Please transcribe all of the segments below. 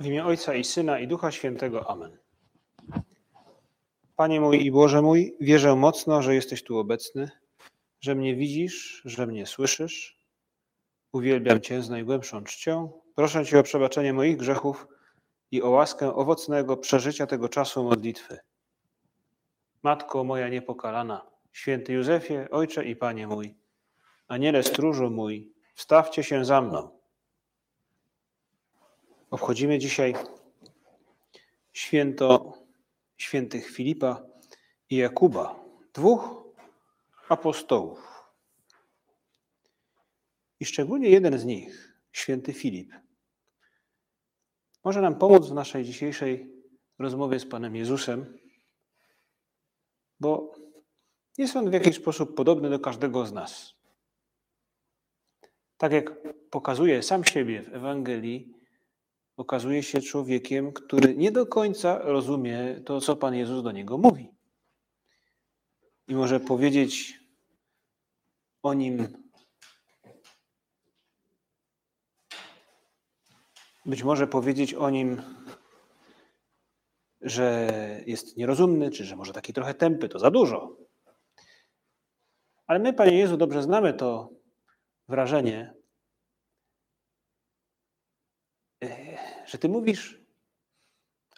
W imię Ojca i Syna i Ducha Świętego. Amen. Panie mój i Boże mój, wierzę mocno, że jesteś tu obecny, że mnie widzisz, że mnie słyszysz. Uwielbiam Cię z najgłębszą czcią. Proszę Cię o przebaczenie moich grzechów i o łaskę owocnego przeżycia tego czasu modlitwy. Matko moja niepokalana, święty Józefie, Ojcze i Panie mój, Aniele stróżu mój, wstawcie się za mną. Obchodzimy dzisiaj święto świętych Filipa i Jakuba, dwóch apostołów. I szczególnie jeden z nich, święty Filip, może nam pomóc w naszej dzisiejszej rozmowie z Panem Jezusem, bo jest on w jakiś sposób podobny do każdego z nas. Tak jak pokazuje sam siebie w Ewangelii, okazuje się człowiekiem, który nie do końca rozumie to, co Pan Jezus do niego mówi. I może powiedzieć o nim, być może powiedzieć o nim, że jest nierozumny, czy że może taki trochę tępy, to za dużo. Ale my, Panie Jezu, dobrze znamy to wrażenie, że Ty mówisz,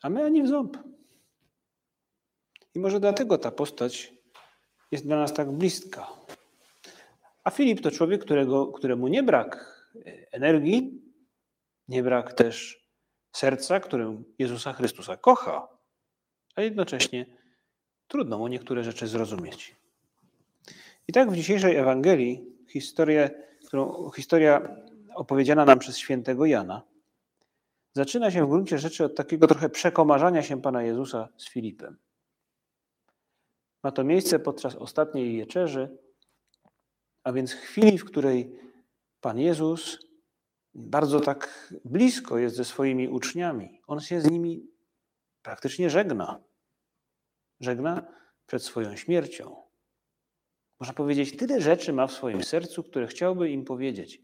a my ani w ząb. I może dlatego ta postać jest dla nas tak bliska. A Filip to człowiek, którego, któremu nie brak energii, nie brak też serca, którym Jezusa Chrystusa kocha, a jednocześnie trudno mu niektóre rzeczy zrozumieć. I tak w dzisiejszej Ewangelii historię, którą, historia opowiedziana nam przez świętego Jana zaczyna się w gruncie rzeczy od takiego trochę przekomarzania się Pana Jezusa z Filipem. Ma to miejsce podczas ostatniej wieczerzy, a więc chwili, w której Pan Jezus bardzo tak blisko jest ze swoimi uczniami. On się z nimi praktycznie żegna. Żegna przed swoją śmiercią. Można powiedzieć, tyle rzeczy ma w swoim sercu, które chciałby im powiedzieć.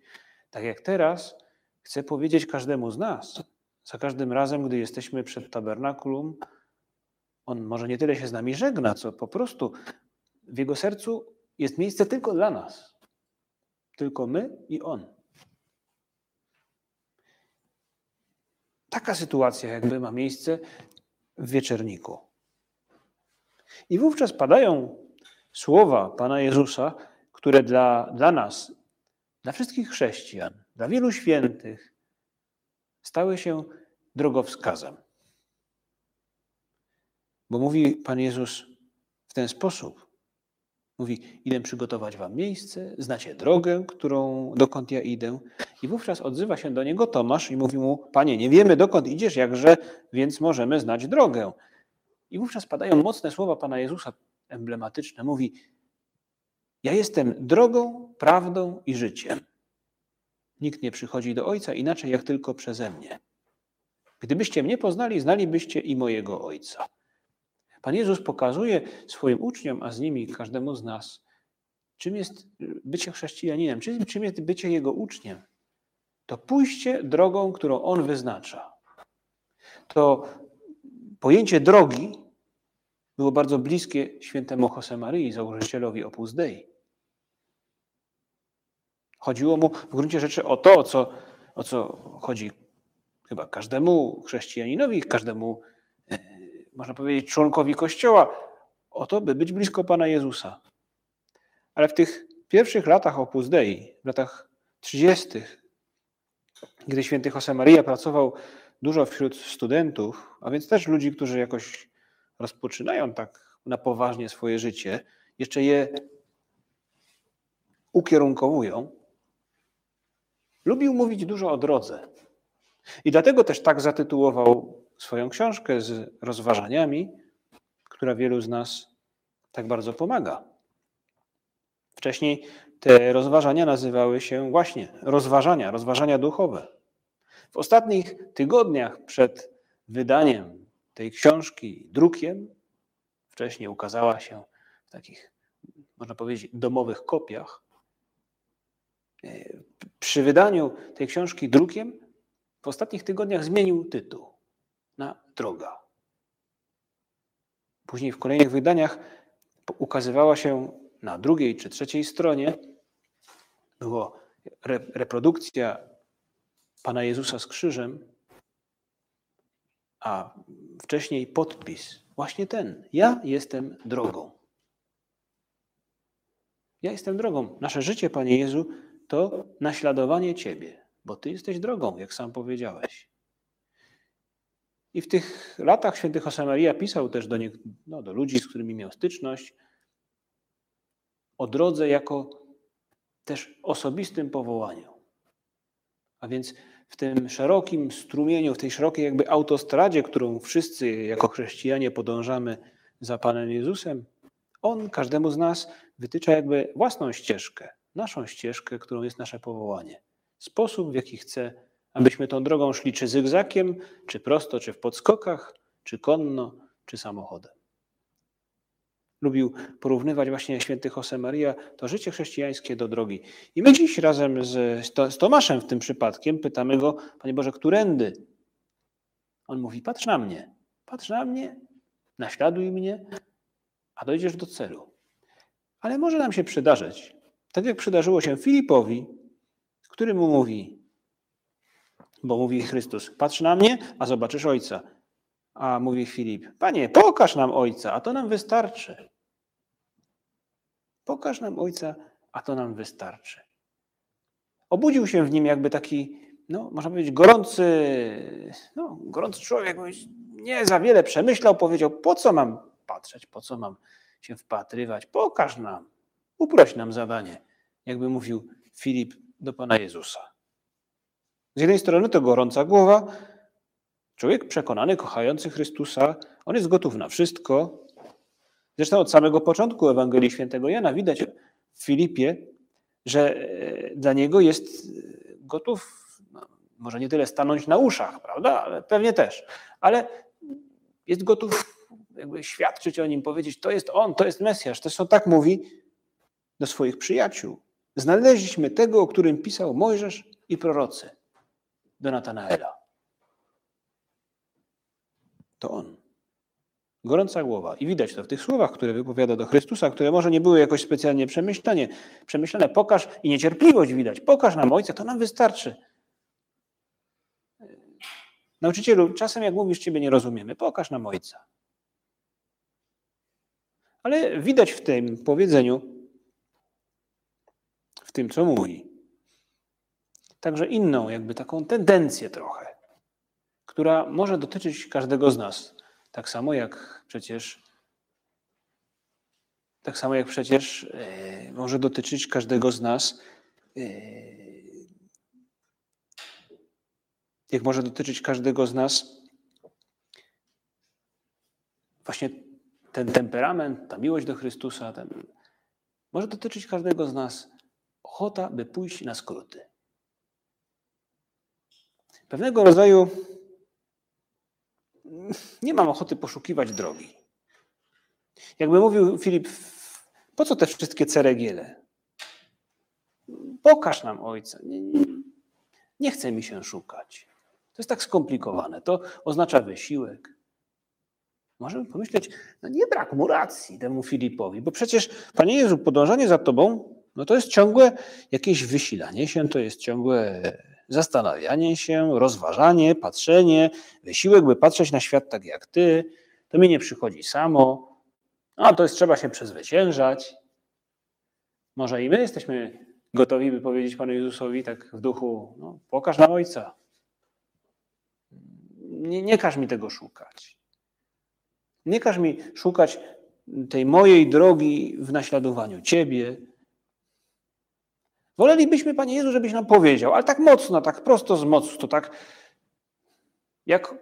Tak jak teraz chce powiedzieć każdemu z nas. Za każdym razem, gdy jesteśmy przed tabernakulum, on może nie tyle się z nami żegna, co po prostu w jego sercu jest miejsce tylko dla nas. Tylko my i on. Taka sytuacja jakby ma miejsce w wieczerniku. I wówczas padają słowa Pana Jezusa, które dla, dla nas, dla wszystkich chrześcijan, dla wielu świętych, stały się drogowskazem. Bo mówi Pan Jezus w ten sposób. Mówi, idę przygotować wam miejsce, znacie drogę, którą, dokąd ja idę. I wówczas odzywa się do niego Tomasz i mówi mu, panie, nie wiemy dokąd idziesz, jakże, więc możemy znać drogę. I wówczas padają mocne słowa Pana Jezusa, emblematyczne. Mówi, ja jestem drogą, prawdą i życiem. Nikt nie przychodzi do Ojca inaczej jak tylko przeze mnie. Gdybyście mnie poznali, znalibyście i mojego Ojca. Pan Jezus pokazuje swoim uczniom, a z nimi każdemu z nas, czym jest bycie chrześcijaninem, czym jest bycie Jego uczniem. To pójście drogą, którą On wyznacza. To pojęcie drogi było bardzo bliskie świętemu Josemaryi, założycielowi Opus Dei. Chodziło mu w gruncie rzeczy o to, o co, o co chodzi chyba każdemu chrześcijaninowi, każdemu, e, można powiedzieć, członkowi Kościoła, o to, by być blisko Pana Jezusa. Ale w tych pierwszych latach Opus Dei, w latach 30., gdy święty Josemaria pracował dużo wśród studentów, a więc też ludzi, którzy jakoś rozpoczynają tak na poważnie swoje życie, jeszcze je ukierunkowują, Lubił mówić dużo o drodze. I dlatego też tak zatytułował swoją książkę z rozważaniami, która wielu z nas tak bardzo pomaga. Wcześniej te rozważania nazywały się właśnie rozważania, rozważania duchowe. W ostatnich tygodniach przed wydaniem tej książki drukiem, wcześniej ukazała się w takich, można powiedzieć, domowych kopiach, przy wydaniu tej książki drukiem w ostatnich tygodniach zmienił tytuł na Droga. Później w kolejnych wydaniach ukazywała się na drugiej czy trzeciej stronie było reprodukcja Pana Jezusa z krzyżem, a wcześniej podpis, właśnie ten. Ja jestem drogą. Ja jestem drogą. Nasze życie, Panie Jezu, to naśladowanie Ciebie, bo Ty jesteś drogą, jak sam powiedziałeś. I w tych latach święty Josemaria pisał też do, nie, no, do ludzi, z którymi miał styczność, o drodze jako też osobistym powołaniu. A więc w tym szerokim strumieniu, w tej szerokiej jakby autostradzie, którą wszyscy jako chrześcijanie podążamy za Panem Jezusem, On każdemu z nas wytycza jakby własną ścieżkę, naszą ścieżkę, którą jest nasze powołanie. Sposób, w jaki chce, abyśmy tą drogą szli, czy zygzakiem, czy prosto, czy w podskokach, czy konno, czy samochodem lubił porównywać właśnie święty Josemaria to życie chrześcijańskie do drogi. I my dziś razem z, z Tomaszem w tym przypadkiem pytamy go, Panie Boże, którędy? On mówi, patrz na mnie, patrz na mnie, naśladuj mnie, a dojdziesz do celu. Ale może nam się przydarzyć, tak jak przydarzyło się Filipowi, który mu mówi, bo mówi Chrystus, patrz na mnie, a zobaczysz Ojca. A mówi Filip, Panie, pokaż nam Ojca, a to nam wystarczy. Pokaż nam Ojca, a to nam wystarczy. Obudził się w nim jakby taki, no, można powiedzieć, gorący, no, gorący człowiek. Nie za wiele przemyślał, powiedział: Po co mam patrzeć, po co mam się wpatrywać? Pokaż nam, uproś nam zadanie, jakby mówił Filip do Pana Jezusa. Z jednej strony to gorąca głowa, człowiek przekonany, kochający Chrystusa, on jest gotów na wszystko, Zresztą od samego początku Ewangelii Świętego Jana widać w Filipie, że e, dla niego jest gotów, no, może nie tyle stanąć na uszach, prawda, ale pewnie też, ale jest gotów jakby świadczyć o nim, powiedzieć, to jest on, to jest Mesjasz. Zresztą tak mówi do swoich przyjaciół. Znaleźliśmy tego, o którym pisał Mojżesz i prorocy, do Natanaela. To on. Gorąca głowa. I widać to w tych słowach, które wypowiada do Chrystusa, które może nie były jakoś specjalnie przemyślane. przemyślane. Pokaż i niecierpliwość widać. Pokaż nam Ojca, to nam wystarczy. Nauczycielu, czasem jak mówisz, Ciebie nie rozumiemy. Pokaż nam Ojca. Ale widać w tym powiedzeniu, tym, co mówi, także inną, jakby taką tendencję trochę, która może dotyczyć każdego z nas. Tak samo jak przecież tak samo jak przecież e, może dotyczyć każdego z nas, e, jak może dotyczyć każdego z nas właśnie ten temperament, ta miłość do Chrystusa, ten, może dotyczyć każdego z nas ochota, by pójść na skróty. Pewnego rodzaju nie mam ochoty poszukiwać drogi. Jakby mówił Filip, po co te wszystkie ceregiele? Pokaż nam Ojca. Nie, nie, nie chce mi się szukać. To jest tak skomplikowane. To oznacza wysiłek. Możemy pomyśleć, no nie brak mu racji temu Filipowi, bo przecież, Panie Jezu, podążanie za Tobą, no to jest ciągłe jakieś wysilanie się, to jest ciągłe zastanawianie się, rozważanie, patrzenie, wysiłek, by patrzeć na świat tak jak ty. To mi nie przychodzi samo. No, to jest trzeba się przezwyciężać. Może i my jesteśmy gotowi, by powiedzieć Panu Jezusowi tak w duchu, no, pokaż na Ojca. Nie, nie każ mi tego szukać. Nie każ mi szukać tej mojej drogi w naśladowaniu Ciebie, Wolelibyśmy, Panie Jezu, żebyś nam powiedział, ale tak mocno, tak prosto z mocu, tak jak,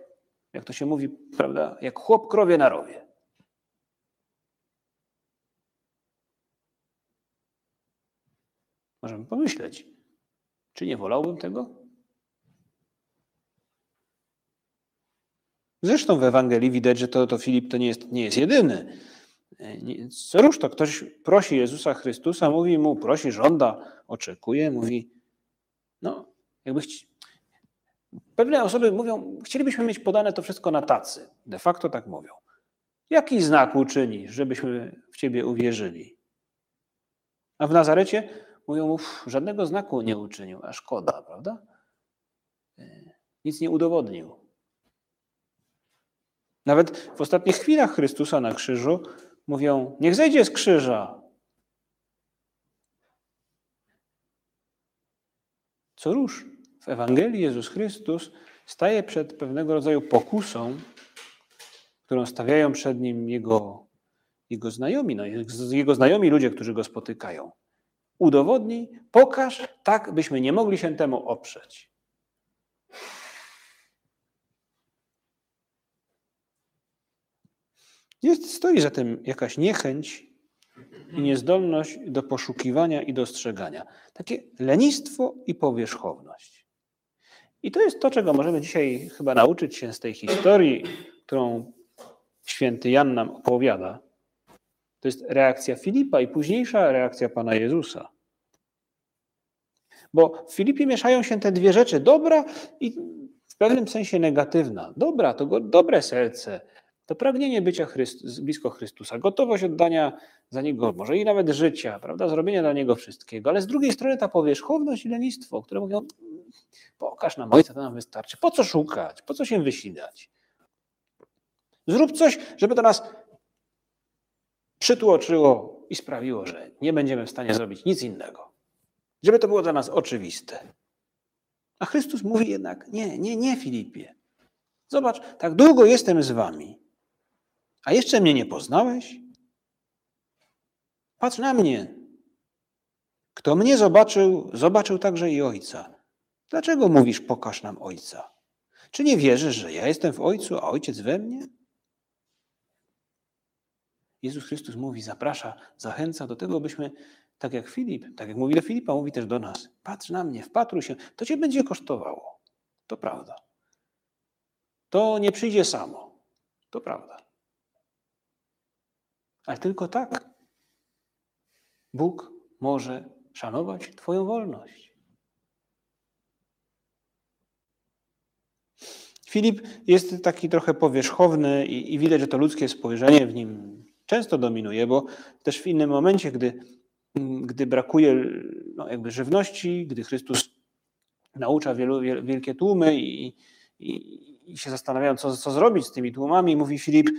jak to się mówi, prawda, jak chłop krowie na rowie. Możemy pomyśleć, czy nie wolałbym tego? Zresztą w Ewangelii widać, że to, to Filip to nie jest, nie jest jedyny. Cóż to ktoś prosi Jezusa Chrystusa, mówi mu, prosi, żąda, oczekuje, mówi, no, jakby chci... Pewne osoby mówią, chcielibyśmy mieć podane to wszystko na tacy. De facto tak mówią. Jaki znak uczynisz, żebyśmy w Ciebie uwierzyli? A w Nazarecie mówią, uff, żadnego znaku nie uczynił, a szkoda, prawda? E, nic nie udowodnił. Nawet w ostatnich chwilach Chrystusa na krzyżu mówią: Niech zejdzie z krzyża. Co róż w Ewangelii Jezus Chrystus staje przed pewnego rodzaju pokusą, którą stawiają przed nim jego, jego znajomi, no, jego znajomi ludzie, którzy go spotykają. Udowodnij, pokaż, tak byśmy nie mogli się temu oprzeć. Jest, stoi za tym jakaś niechęć i niezdolność do poszukiwania i dostrzegania. Takie lenistwo i powierzchowność. I to jest to, czego możemy dzisiaj chyba nauczyć się z tej historii, którą święty Jan nam opowiada. To jest reakcja Filipa i późniejsza reakcja Pana Jezusa. Bo w Filipie mieszają się te dwie rzeczy, dobra i w pewnym sensie negatywna. Dobra to go, dobre serce, to pragnienie bycia Chryst blisko Chrystusa, gotowość oddania za Niego, może i nawet życia, prawda, zrobienia dla Niego wszystkiego, ale z drugiej strony ta powierzchowność i lenistwo, które mówią, pokaż nam Ojca, to nam wystarczy. Po co szukać? Po co się wysilać? Zrób coś, żeby to nas przytłoczyło i sprawiło, że nie będziemy w stanie zrobić nic innego. Żeby to było dla nas oczywiste. A Chrystus mówi jednak, nie, nie, nie Filipie. Zobacz, tak długo jestem z wami, a jeszcze mnie nie poznałeś? Patrz na mnie. Kto mnie zobaczył, zobaczył także i Ojca. Dlaczego mówisz, pokaż nam Ojca? Czy nie wierzysz, że ja jestem w Ojcu, a Ojciec we mnie? Jezus Chrystus mówi, zaprasza, zachęca do tego, byśmy, tak jak Filip, tak jak mówi do Filipa, mówi też do nas, patrz na mnie, wpatruj się, to cię będzie kosztowało. To prawda. To nie przyjdzie samo. To prawda. Ale tylko tak Bóg może szanować Twoją wolność. Filip jest taki trochę powierzchowny i, i, widać, że to ludzkie spojrzenie w nim często dominuje, bo też w innym momencie, gdy, gdy brakuje no, jakby żywności, gdy Chrystus naucza wielu, wielkie tłumy i, i, się zastanawiają, co, co zrobić z tymi tłumami. Mówi Filip,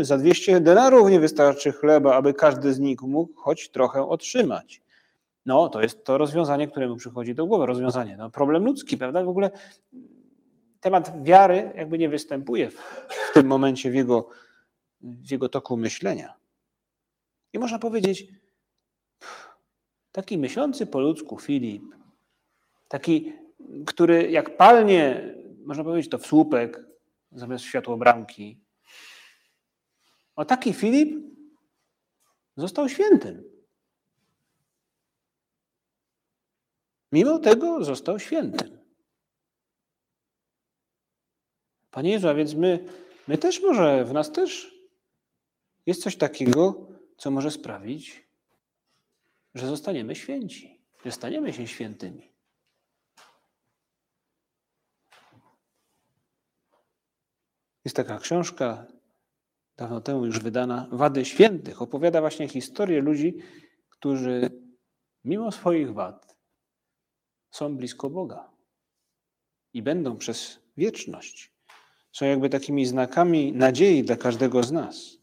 za 200 denarów nie wystarczy chleba, aby każdy z nich mógł choć trochę otrzymać. No, to jest to rozwiązanie, które mu przychodzi do głowy. Rozwiązanie, no, problem ludzki, prawda? W ogóle temat wiary jakby nie występuje w, w tym momencie w jego, w jego toku myślenia. I można powiedzieć, taki myślący po ludzku Filip, taki, który jak palnie można powiedzieć, to w słupek zamiast światło bramki. O taki Filip został świętym. Mimo tego został świętym. Panie Jezu, a więc my, my też może, w nas też jest coś takiego, co może sprawić, że zostaniemy święci, że staniemy się świętymi. Jest taka książka, dawno temu już wydana, Wady Świętych. Opowiada właśnie historię ludzi, którzy mimo swoich wad są blisko Boga i będą przez wieczność. Są jakby takimi znakami nadziei dla każdego z nas.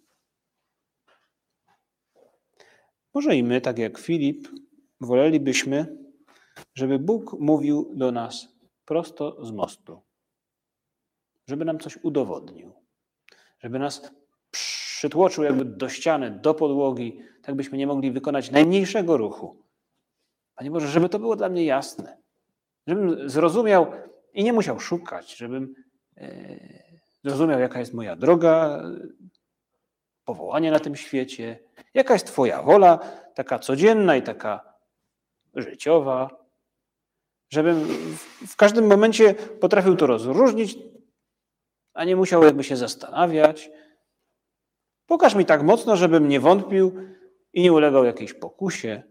Może i my, tak jak Filip, wolelibyśmy, żeby Bóg mówił do nas prosto z mostu żeby nam coś udowodnił, żeby nas przytłoczył jakby do ściany, do podłogi, tak byśmy nie mogli wykonać najmniejszego ruchu. Panie Boże, żeby to było dla mnie jasne, żebym zrozumiał i nie musiał szukać, żebym e, zrozumiał, jaka jest moja droga, powołanie na tym świecie, jaka jest Twoja wola, taka codzienna i taka życiowa, żebym w każdym momencie potrafił to rozróżnić, a nie musiał jakby się zastanawiać. Pokaż mi tak mocno, żebym nie wątpił i nie ulegał jakiejś pokusie.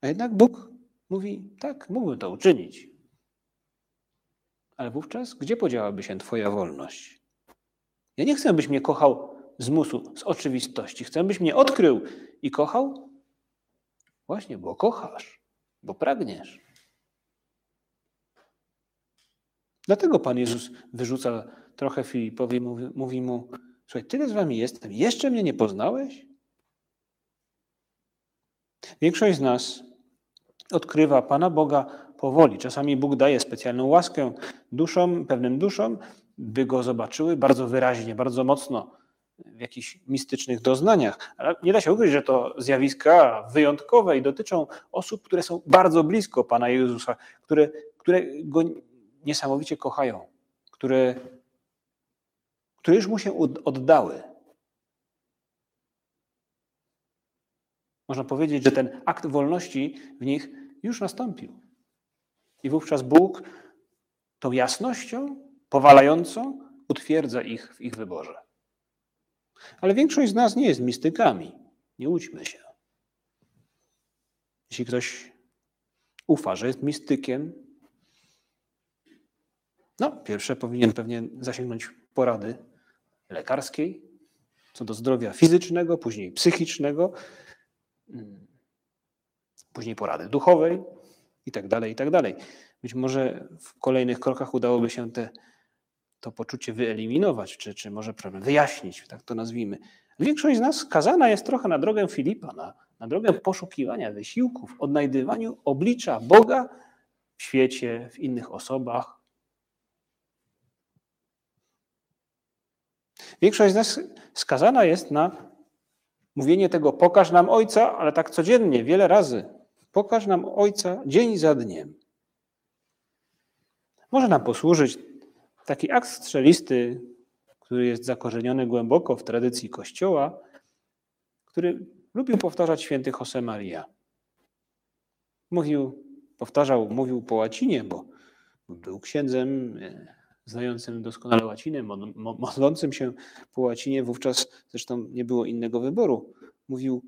A jednak Bóg mówi, tak, mógłbym to uczynić. Ale wówczas gdzie podziałaby się Twoja wolność? Ja nie chcę, byś mnie kochał z musu, z oczywistości. Chcę, byś mnie odkrył i kochał? Właśnie, bo kochasz, bo pragniesz. Dlatego Pan Jezus wyrzuca trochę Filipowi, mówi, mówi mu, słuchaj, tyle z wami jestem, jeszcze mnie nie poznałeś? Większość z nas odkrywa Pana Boga powoli. Czasami Bóg daje specjalną łaskę duszom, pewnym duszom, by Go zobaczyły bardzo wyraźnie, bardzo mocno w jakichś mistycznych doznaniach. Ale nie da się ukryć, że to zjawiska wyjątkowe i dotyczą osób, które są bardzo blisko Pana Jezusa, które, które Go niesamowicie kochają, które, które już Mu się oddały. Można powiedzieć, że ten akt wolności w nich już nastąpił. I wówczas Bóg tą jasnością powalającą utwierdza ich w ich wyborze. Ale większość z nas nie jest mistykami. Nie łudźmy się. Jeśli ktoś ufa, że jest mistykiem, no, pierwsze powinien pewnie zasięgnąć porady lekarskiej co do zdrowia fizycznego, później psychicznego, mm, później porady duchowej i tak dalej, i tak dalej. Być może w kolejnych krokach udałoby się te, to poczucie wyeliminować, czy, czy może problem wyjaśnić, tak to nazwijmy. Większość z nas skazana jest trochę na drogę Filipa, na, na drogę poszukiwania wysiłków, odnajdywaniu oblicza Boga w świecie, w innych osobach. Większość z nas skazana jest na mówienie tego pokaż nam Ojca, ale tak codziennie, wiele razy. Pokaż nam Ojca dzień za dniem. Może nam posłużyć taki akt strzelisty, który jest zakorzeniony głęboko w tradycji Kościoła, który lubił powtarzać święty Josemaria. Mówił, powtarzał, mówił po łacinie, bo był księdzem e, znającym doskonale łacinę, modlącym się po łacinie, wówczas zresztą nie było innego wyboru. Mówił,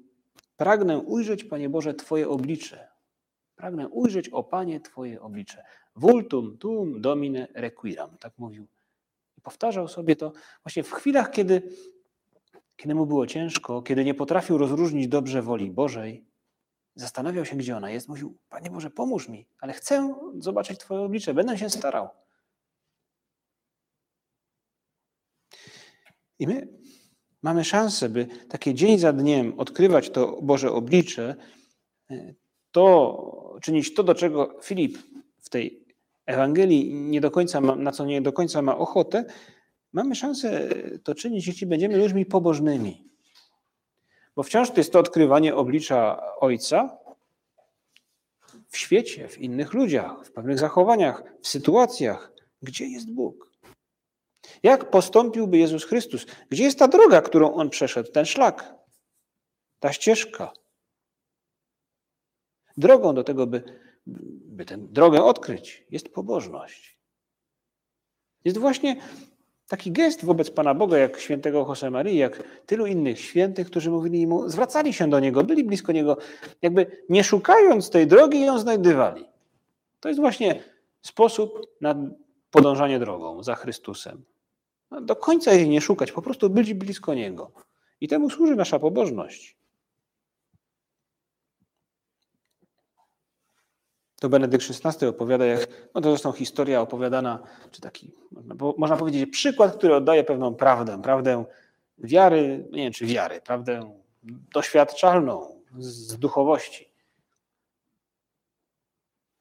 pragnę ujrzeć, Panie Boże, Twoje oblicze. Pragnę ujrzeć, o Panie, Twoje oblicze. Vultum tum domine requiram, tak mówił. I powtarzał sobie to właśnie w chwilach, kiedy, kiedy mu było ciężko, kiedy nie potrafił rozróżnić dobrze woli Bożej. Zastanawiał się, gdzie ona jest. Mówił, Panie Boże, pomóż mi, ale chcę zobaczyć Twoje oblicze, będę się starał. I my mamy szansę, by takie dzień za dniem odkrywać to Boże oblicze, to czynić to, do czego Filip w tej Ewangelii nie do końca ma, na co nie do końca ma ochotę, mamy szansę to czynić, jeśli będziemy ludźmi pobożnymi. Bo wciąż to jest to odkrywanie oblicza Ojca w świecie, w innych ludziach, w pewnych zachowaniach, w sytuacjach, gdzie jest Bóg. Jak postąpiłby Jezus Chrystus? Gdzie jest ta droga, którą On przeszedł, ten szlak, ta ścieżka? Drogą do tego, by, by tę drogę odkryć, jest pobożność. Jest właśnie taki gest wobec Pana Boga, jak świętego Josemarii, jak tylu innych świętych, którzy mówili mu, zwracali się do Niego, byli blisko Niego, jakby nie szukając tej drogi, ją znajdywali. To jest właśnie sposób na podążanie drogą za Chrystusem. No, do końca jej nie szukać, po prostu być blisko Niego. I temu służy nasza pobożność. To Benedykt XVI opowiada, jak, no to zresztą historia opowiadana, czy taki, można powiedzieć, przykład, który oddaje pewną prawdę, prawdę wiary, nie wiem czy wiary, prawdę doświadczalną z duchowości.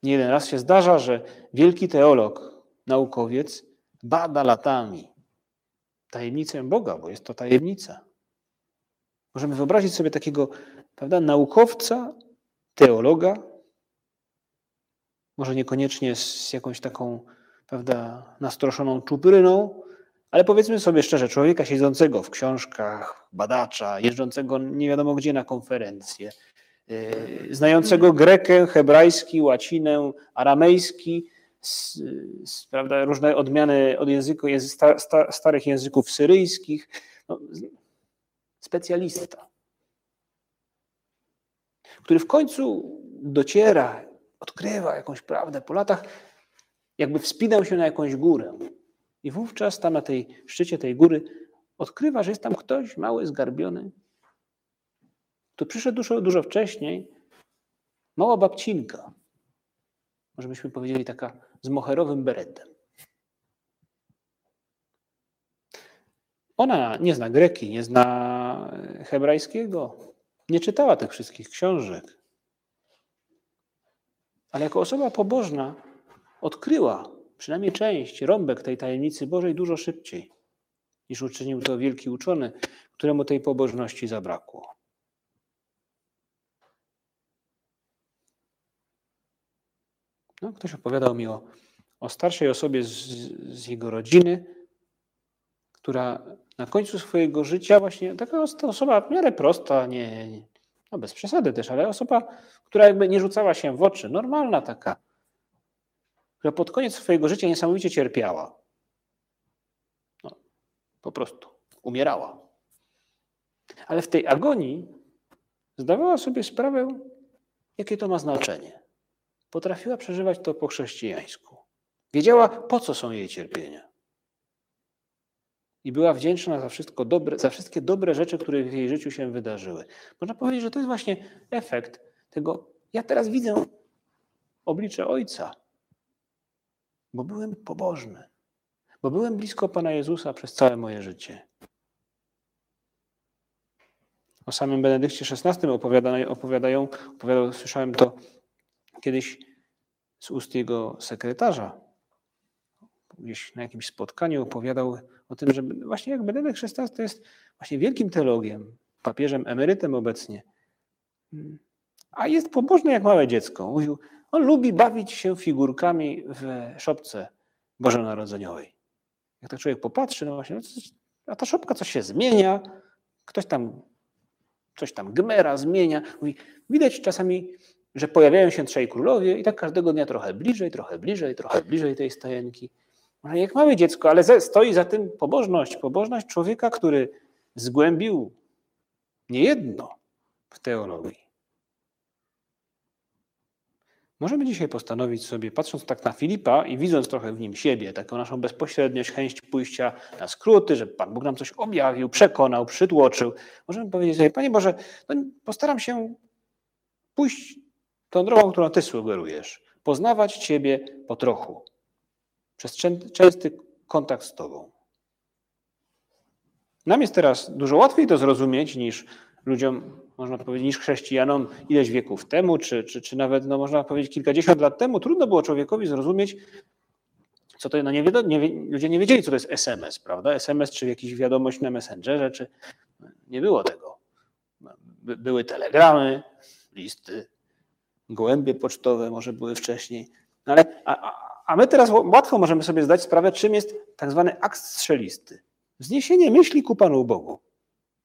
Nie jeden raz się zdarza, że wielki teolog, naukowiec bada latami tajemnicę Boga, bo jest to tajemnica. Możemy wyobrazić sobie takiego prawda, naukowca, teologa, może niekoniecznie z jakąś taką prawda, nastroszoną czupryną, ale powiedzmy sobie szczerze, człowieka siedzącego w książkach, badacza, jeżdżącego nie wiadomo gdzie na konferencje, yy, znającego grekę, hebrajski, łacinę, aramejski, prawda, różne odmiany od języku, sta, sta, starych języków syryjskich. No, specjalista, który w końcu dociera, odkrywa jakąś prawdę po latach jakby wspinał się na jakąś górę. I wówczas tam na tej szczycie tej góry odkrywa, że jest tam ktoś mały, zgarbiony, to przyszedł dużo, dużo wcześniej mała babcinka, może byśmy powiedzieli taka z moherowym beretem. Ona nie zna greki, nie zna hebrajskiego, nie czytała tych wszystkich książek. Ale jako osoba pobożna odkryła przynajmniej część, rąbek tej tajemnicy Bożej dużo szybciej niż uczynił to wielki uczony, któremu tej pobożności zabrakło. No, ktoś opowiadał mi o, o starszej osobie z, z jego rodziny, która na końcu swojego życia właśnie taka osoba w miarę prosta, nie, no bez przesady też, ale osoba, która jakby nie rzucała się w oczy, normalna taka, która pod koniec swojego życia niesamowicie cierpiała. No, po prostu umierała. Ale w tej agonii zdawała sobie sprawę, jakie to ma znaczenie. Potrafiła przeżywać to po chrześcijańsku. Wiedziała, po co są jej cierpienia. I była wdzięczna za, wszystko dobre, za wszystkie dobre rzeczy, które w jej życiu się wydarzyły. Można powiedzieć, że to jest właśnie efekt tego. Ja teraz widzę oblicze Ojca, bo byłem pobożny, bo byłem blisko Pana Jezusa przez całe moje życie. O samym Benedykcie XVI opowiadają, opowiadają słyszałem to kiedyś z ust jego sekretarza. Gdzieś na jakimś spotkaniu opowiadał o tym, że właśnie jak Benedykt XVI jest właśnie wielkim teologiem, papieżem emerytem obecnie, a jest pobożny jak małe dziecko. Mówił, on lubi bawić się figurkami w szopce bożonarodzeniowej. Jak tak człowiek popatrzy, no właśnie, no a ta szopka coś się zmienia, ktoś tam coś tam gmera, zmienia. Mówi, widać czasami, że pojawiają się trzej królowie i tak każdego dnia trochę bliżej, trochę bliżej, trochę bliżej tej stajenki. Może jak małe dziecko, ale stoi za tym pobożność. Pobożność człowieka, który zgłębił niejedno w teologii. Możemy dzisiaj postanowić sobie, patrząc tak na Filipa i widząc trochę w nim siebie, taką naszą bezpośredniość, chęć pójścia na skróty, że Pan Bóg nam coś objawił, przekonał, przytłoczył, możemy powiedzieć sobie, Panie Boże, no postaram się pójść tą drogą, którą Ty sugerujesz, poznawać Ciebie po trochu, przez częsty kontakt z Tobą. Nam jest teraz dużo łatwiej to zrozumieć niż ludziom można powiedzieć, niż chrześcijanom ileś wieków temu, czy, czy, czy nawet, no, można powiedzieć, kilkadziesiąt lat temu. Trudno było człowiekowi zrozumieć, co to no nie, nie, ludzie nie wiedzieli, co to jest SMS, prawda? SMS, czy jakaś wiadomość na Messengerze, czy nie było tego. By, były telegramy, listy, gołębie pocztowe może były wcześniej. No ale, a, a my teraz łatwo możemy sobie zdać sprawę, czym jest tak zwany akt strzelisty. Wzniesienie myśli ku Panu Bogu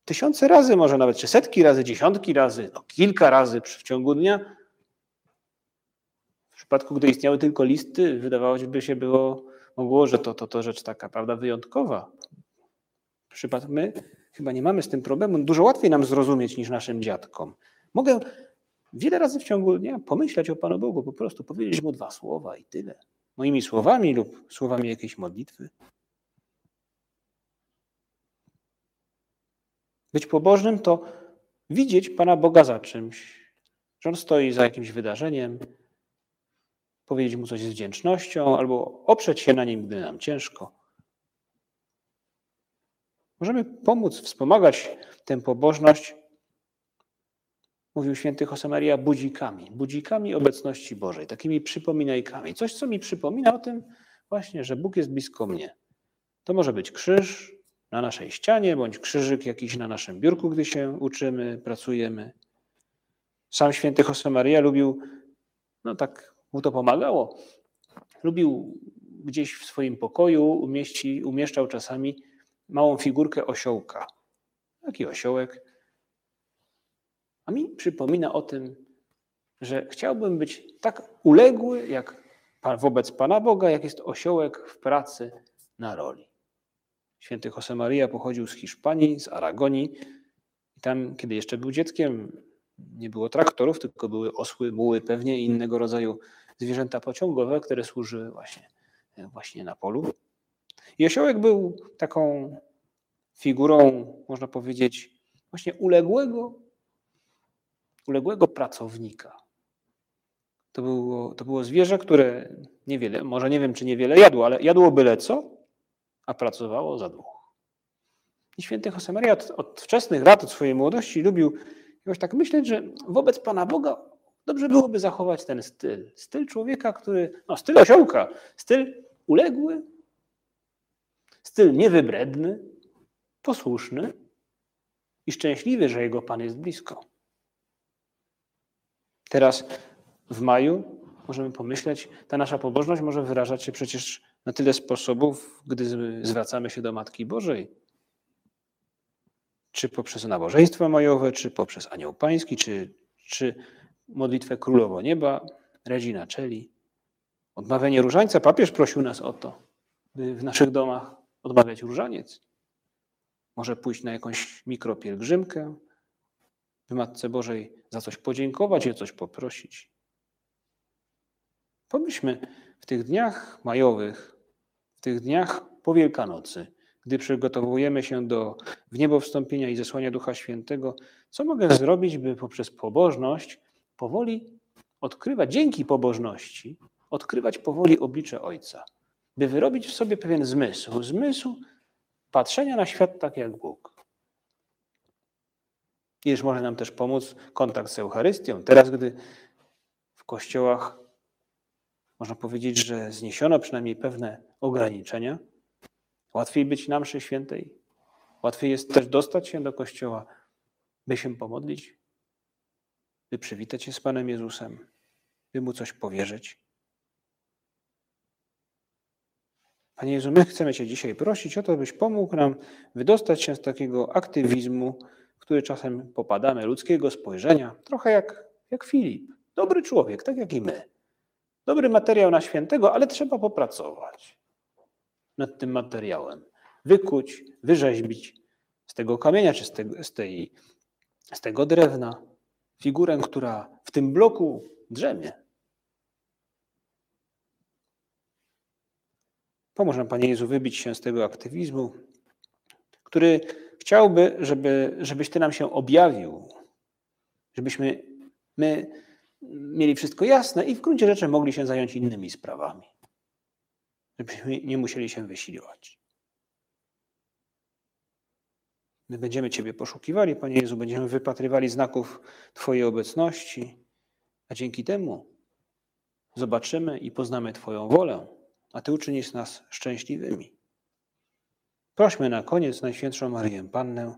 tysiące razy, może nawet czy setki razy, dziesiątki razy, no kilka razy w ciągu dnia. W przypadku, gdy istniały tylko listy, wydawało by się było, mogło, że to, to, to rzecz taka, prawda, wyjątkowa. W przypadku my chyba nie mamy z tym problemu. Dużo łatwiej nam zrozumieć niż naszym dziadkom. Mogę wiele razy w ciągu dnia pomyśleć o Panu Bogu, po prostu powiedzieć Mu dwa słowa i tyle. Moimi słowami lub słowami jakiejś modlitwy. Być pobożnym to widzieć Pana Boga za czymś, że On stoi za jakimś wydarzeniem, powiedzieć Mu coś z wdzięcznością albo oprzeć się na Nim, gdy nam ciężko. Możemy pomóc, wspomagać tę pobożność, mówił święty Josemaria, budzikami, budzikami obecności Bożej, takimi przypominajkami. Coś, co mi przypomina o tym właśnie, że Bóg jest blisko mnie. To może być krzyż, na naszej ścianie, bądź krzyżyk jakiś na naszym biurku, gdy się uczymy, pracujemy. Sam święty Josemaria lubił, no tak mu to pomagało, lubił gdzieś w swoim pokoju umieści, umieszczał czasami małą figurkę osiołka. Taki osiołek. A mi przypomina o tym, że chciałbym być tak uległy jak wobec Pana Boga, jak jest osiołek w pracy na roli. Święty Josemaria pochodził z Hiszpanii, z Aragonii. I tam, kiedy jeszcze był dzieckiem, nie było traktorów, tylko były osły, muły, pewnie innego rodzaju zwierzęta pociągowe, które służyły właśnie właśnie na polu. I osiołek był taką figurą, można powiedzieć, właśnie uległego, uległego pracownika. To było, to było zwierzę, które niewiele, może nie wiem, czy niewiele jadło, ale jadło byle co, a pracowało za dwóch. I święty Josemaria od, od wczesnych lat, od swojej młodości lubił jakoś tak myśleć, że wobec Pana Boga dobrze byłoby zachować ten styl. Styl człowieka, który, no styl osiołka, styl uległy, styl niewybredny, posłuszny i szczęśliwy, że jego Pan jest blisko. Teraz w maju możemy pomyśleć, ta nasza pobożność może wyrażać się przecież na tyle sposobów, gdy zwracamy się do Matki Bożej. Czy poprzez nabożeństwo majowe, czy poprzez Anioł Pański, czy, czy modlitwę Królowo Nieba, Regina Celi. Odmawianie różańca. Papież prosił nas o to, by w naszych domach odmawiać różaniec. Może pójść na jakąś mikropielgrzymkę, by Matce Bożej za coś podziękować i coś poprosić. Pomyślmy w tych dniach majowych, w tych dniach po Wielkanocy, gdy przygotowujemy się do w niebo wstąpienia i zesłania Ducha Świętego, co mogę zrobić, by poprzez pobożność powoli odkrywać, dzięki pobożności, odkrywać powoli oblicze Ojca, by wyrobić w sobie pewien zmysł, zmysł patrzenia na świat tak jak Bóg. Iż może nam też pomóc kontakt z Eucharystią. Teraz, gdy w kościołach można powiedzieć, że zniesiono przynajmniej pewne ograniczenia, łatwiej być na mszy świętej, łatwiej jest też dostać się do kościoła, by się pomodlić, by przywitać się z Panem Jezusem, by Mu coś powierzyć. Panie Jezu, my chcemy Cię dzisiaj prosić o to, byś pomógł nam wydostać się z takiego aktywizmu, który czasem popadamy, ludzkiego spojrzenia, trochę jak, jak Filip. Dobry człowiek, tak jak i my. Dobry materiał na świętego, ale trzeba popracować nad tym materiałem. Wykuć, wyrzeźbić z tego kamienia czy z, tego, z, tej, z tego drewna figurę, która w tym bloku drzemie. Pomóż nam, Panie Jezu, wybić się z tego aktywizmu, który chciałby, żeby, żebyś Ty nam się objawił, żebyśmy my mieli wszystko jasne i w gruncie rzeczy mogli się zająć innymi sprawami. Żebyśmy nie musieli się wysiliwać. My będziemy Ciebie poszukiwali, Panie Jezu, będziemy wypatrywali znaków Twojej obecności, a dzięki temu zobaczymy i poznamy Twoją wolę, a Ty uczynisz nas szczęśliwymi. Prośmy na koniec Najświętszą Maryję Pannę,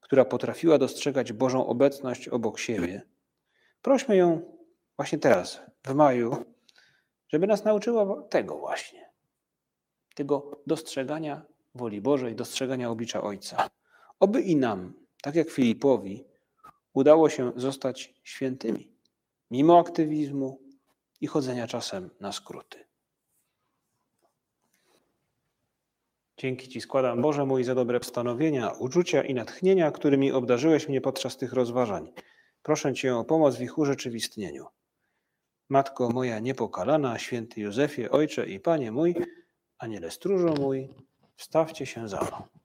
która potrafiła dostrzegać Bożą obecność obok siebie. Prośmy ją właśnie teraz, w maju, żeby nas nauczyła tego właśnie, tego dostrzegania woli Bożej, dostrzegania oblicza Ojca. Oby i nam, tak jak Filipowi, udało się zostać świętymi, mimo aktywizmu i chodzenia czasem na skróty. Dzięki Ci składam, Boże mój, za dobre postanowienia, uczucia i natchnienia, którymi obdarzyłeś mnie podczas tych rozważań. Proszę Cię o pomoc w ich urzeczywistnieniu. Matko moja niepokalana, święty Józefie, Ojcze i Panie mój, Aniele stróżo mój, wstawcie się za mną.